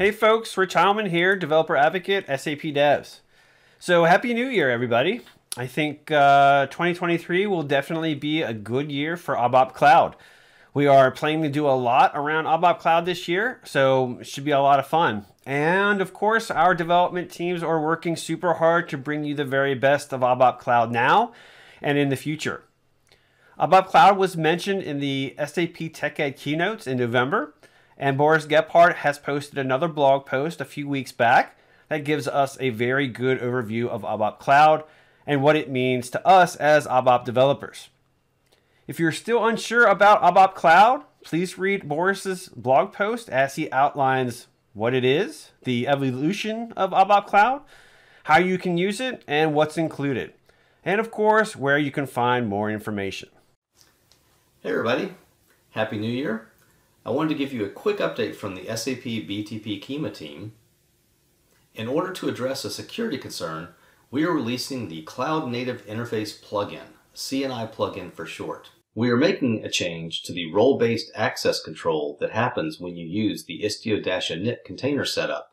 Hey folks, Rich Heilman here, developer advocate, SAP Devs. So happy new year, everybody. I think uh, 2023 will definitely be a good year for ABAP Cloud. We are planning to do a lot around ABAP Cloud this year, so it should be a lot of fun. And of course, our development teams are working super hard to bring you the very best of ABAP Cloud now and in the future. ABAP Cloud was mentioned in the SAP TechEd keynotes in November, and Boris Gebhardt has posted another blog post a few weeks back that gives us a very good overview of ABAP Cloud and what it means to us as ABAP developers. If you're still unsure about ABAP Cloud, please read Boris's blog post as he outlines what it is, the evolution of ABAP Cloud, how you can use it, and what's included. And of course, where you can find more information. Hey everybody, Happy New Year. I wanted to give you a quick update from the SAP BTP Kyma team. In order to address a security concern, we are releasing the Cloud Native Interface plugin, CNI plugin for short. We are making a change to the role-based access control that happens when you use the istio-init container setup.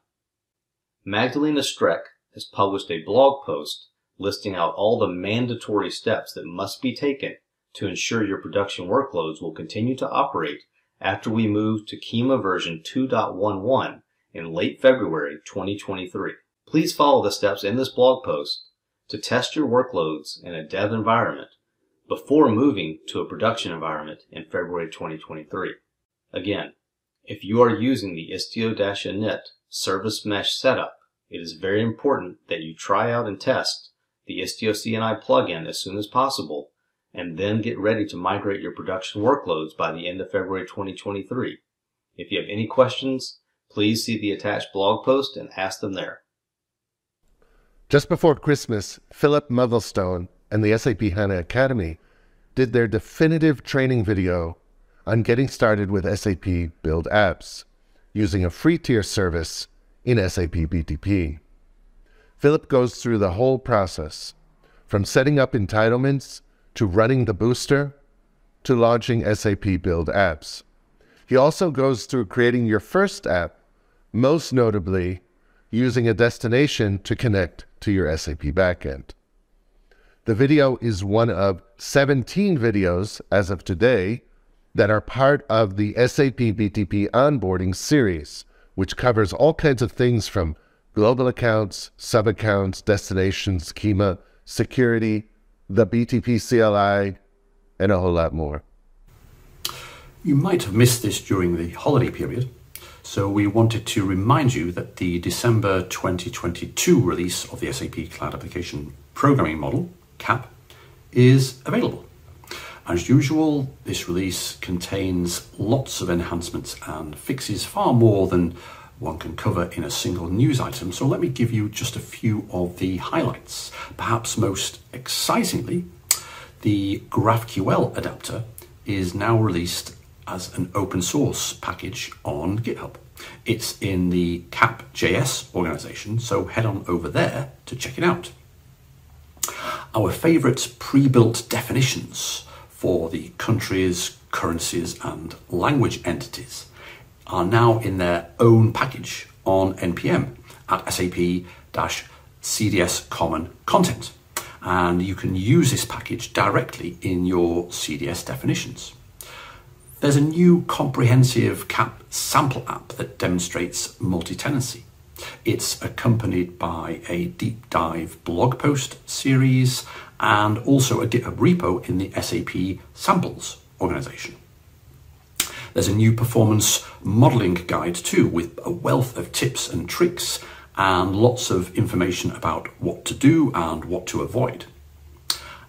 Magdalena Streck has published a blog post listing out all the mandatory steps that must be taken to ensure your production workloads will continue to operate after we move to Kyma version 2.11 in late February 2023. Please follow the steps in this blog post to test your workloads in a dev environment before moving to a production environment in February 2023. Again, if you are using the istio-init service mesh setup, it is very important that you try out and test the Istio CNI plugin as soon as possible and then get ready to migrate your production workloads by the end of February 2023. If you have any questions, please see the attached blog post and ask them there. Just before Christmas, Philip Mugglestone and the SAP HANA Academy did their definitive training video on getting started with SAP Build Apps using a free tier service in SAP BTP. Philip goes through the whole process from setting up entitlements to running the booster to launching SAP Build Apps. He also goes through creating your first app, most notably using a destination to connect to your SAP backend. The video is one of 17 videos as of today that are part of the SAP BTP onboarding series, which covers all kinds of things from global accounts, sub accounts, destinations, schema, security, the BTP CLI, and a whole lot more. You might have missed this during the holiday period, so we wanted to remind you that the December 2022 release of the SAP Cloud Application Programming Model, CAP, is available. As usual, this release contains lots of enhancements and fixes far more than one can cover in a single news item, so let me give you just a few of the highlights. Perhaps most excitingly, the GraphQL adapter is now released as an open source package on GitHub. It's in the CAP.js organization, so head on over there to check it out. Our favorite pre-built definitions for the countries, currencies, and language entities are now in their own package on NPM at SAP-CDS Common Content. And you can use this package directly in your CDS definitions. There's a new comprehensive CAP sample app that demonstrates multi-tenancy. It's accompanied by a deep dive blog post series and also a GitHub repo in the SAP samples organization. There's a new performance modeling guide too, with a wealth of tips and tricks and lots of information about what to do and what to avoid.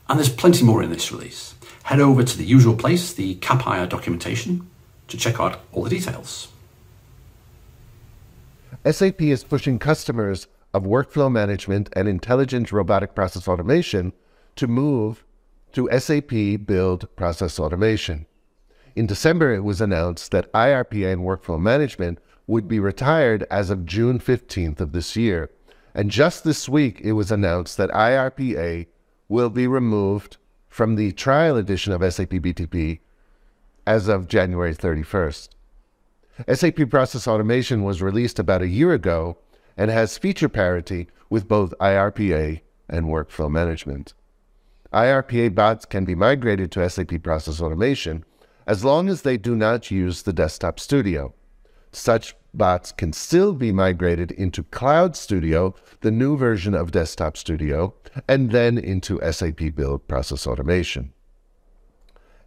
And there's plenty more in this release head over to the usual place, the Capire documentation, to check out all the details. SAP is pushing customers of workflow management and intelligent robotic process automation to move to SAP Build Process Automation. In December, it was announced that IRPA and workflow management would be retired as of June 15th of this year. And just this week, it was announced that IRPA will be removed from the trial edition of SAP BTP as of January 31st. SAP Process Automation was released about a year ago and has feature parity with both IRPA and workflow management. IRPA bots can be migrated to SAP Process Automation as long as they do not use the Desktop Studio. Such bots can still be migrated into Cloud Studio, the new version of Desktop Studio, and then into SAP Build Process Automation.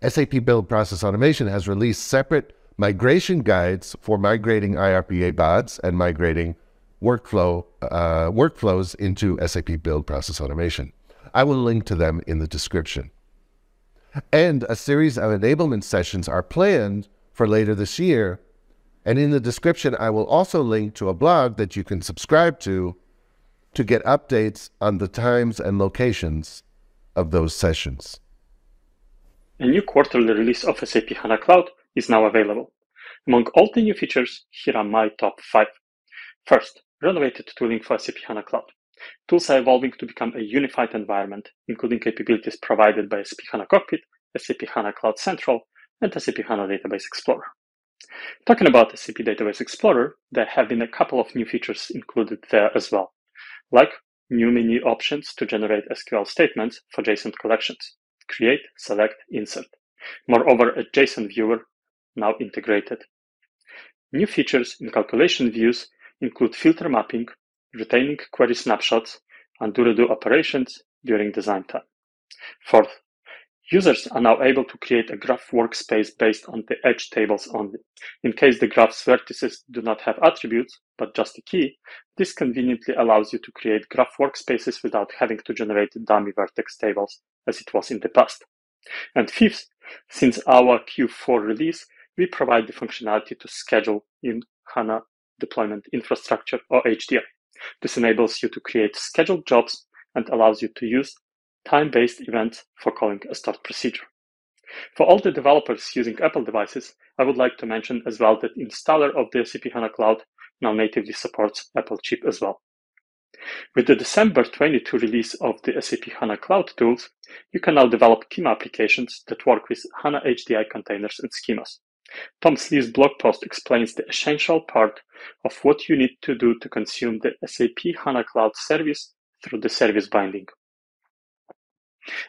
SAP Build Process Automation has released separate migration guides for migrating IRPA bots and migrating workflow uh, workflows into SAP Build Process Automation. I will link to them in the description. And a series of enablement sessions are planned for later this year. And in the description, I will also link to a blog that you can subscribe to to get updates on the times and locations of those sessions. A new quarterly release of SAP HANA Cloud is now available. Among all the new features, here are my top five. First, renovated tooling for SAP HANA Cloud. Tools are evolving to become a unified environment, including capabilities provided by SAP HANA Cockpit, SAP HANA Cloud Central, and SAP HANA Database Explorer. Talking about SAP Database Explorer, there have been a couple of new features included there as well, like new menu options to generate SQL statements for JSON collections create, select, insert. Moreover, a JSON viewer now integrated. New features in calculation views include filter mapping, retaining query snapshots, and do-redo operations during design time. Fourth, users are now able to create a graph workspace based on the edge tables only. In case the graph's vertices do not have attributes, but just a key, this conveniently allows you to create graph workspaces without having to generate dummy vertex tables as it was in the past. And fifth, since our Q4 release, we provide the functionality to schedule in HANA Deployment Infrastructure or HDI. This enables you to create scheduled jobs and allows you to use time-based events for calling a start procedure. For all the developers using Apple devices, I would like to mention as well that installer of the SAP HANA Cloud now natively supports Apple chip as well. With the December 22 release of the SAP HANA Cloud tools, you can now develop Kyma applications that work with HANA HDI containers and schemas. Tom Slee's blog post explains the essential part of what you need to do to consume the SAP HANA Cloud service through the service binding.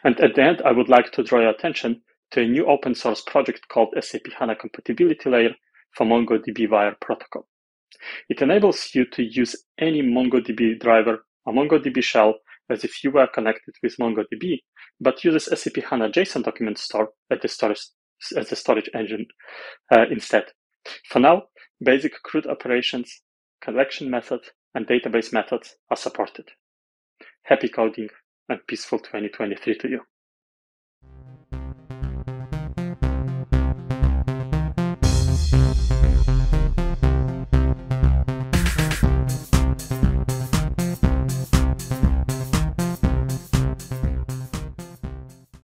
And at the end, I would like to draw your attention to a new open source project called SAP HANA Compatibility Layer for MongoDB Wire Protocol. It enables you to use any MongoDB driver or MongoDB shell as if you were connected with MongoDB, but uses SAP HANA JSON document store as the storage, as a storage engine uh, instead. For now, basic CRUD operations, collection methods, and database methods are supported. Happy coding and peaceful 2023 to you.